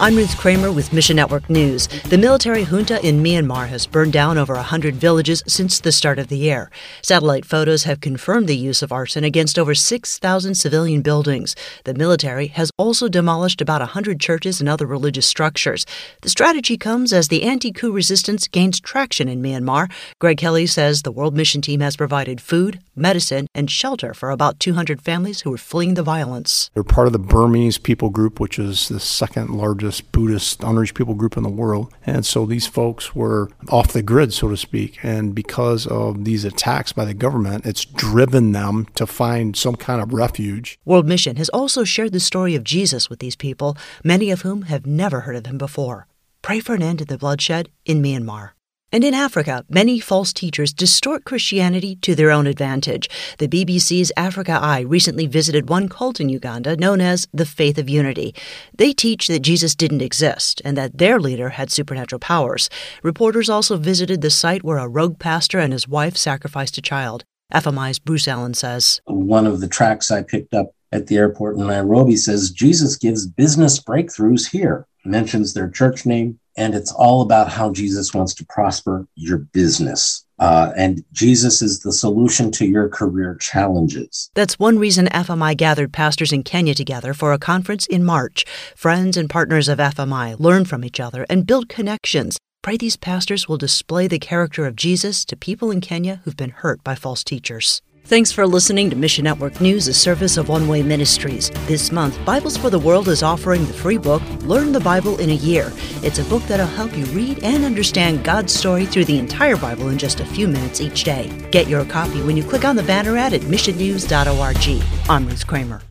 I'm Ruth Kramer with Mission Network News. The military junta in Myanmar has burned down over 100 villages since the start of the year. Satellite photos have confirmed the use of arson against over 6,000 civilian buildings. The military has also demolished about 100 churches and other religious structures. The strategy comes as the anti coup resistance gains traction in Myanmar. Greg Kelly says the World Mission Team has provided food, medicine, and shelter for about 200 families who are fleeing the violence. They're part of the Burmese people group, which is the second largest largest Buddhist unreached people group in the world. And so these folks were off the grid, so to speak. And because of these attacks by the government, it's driven them to find some kind of refuge. World Mission has also shared the story of Jesus with these people, many of whom have never heard of him before. Pray for an end to the bloodshed in Myanmar. And in Africa, many false teachers distort Christianity to their own advantage. The BBC's Africa Eye recently visited one cult in Uganda known as the Faith of Unity. They teach that Jesus didn't exist and that their leader had supernatural powers. Reporters also visited the site where a rogue pastor and his wife sacrificed a child. FMI's Bruce Allen says One of the tracks I picked up at the airport in Nairobi says Jesus gives business breakthroughs here, mentions their church name, and it's all about how Jesus wants to prosper your business. Uh, and Jesus is the solution to your career challenges. That's one reason FMI gathered pastors in Kenya together for a conference in March. Friends and partners of FMI learn from each other and build connections. Pray these pastors will display the character of Jesus to people in Kenya who've been hurt by false teachers. Thanks for listening to Mission Network News, a service of One Way Ministries. This month, Bibles for the World is offering the free book, Learn the Bible in a Year. It's a book that'll help you read and understand God's story through the entire Bible in just a few minutes each day. Get your copy when you click on the banner ad at missionnews.org. I'm Ruth Kramer.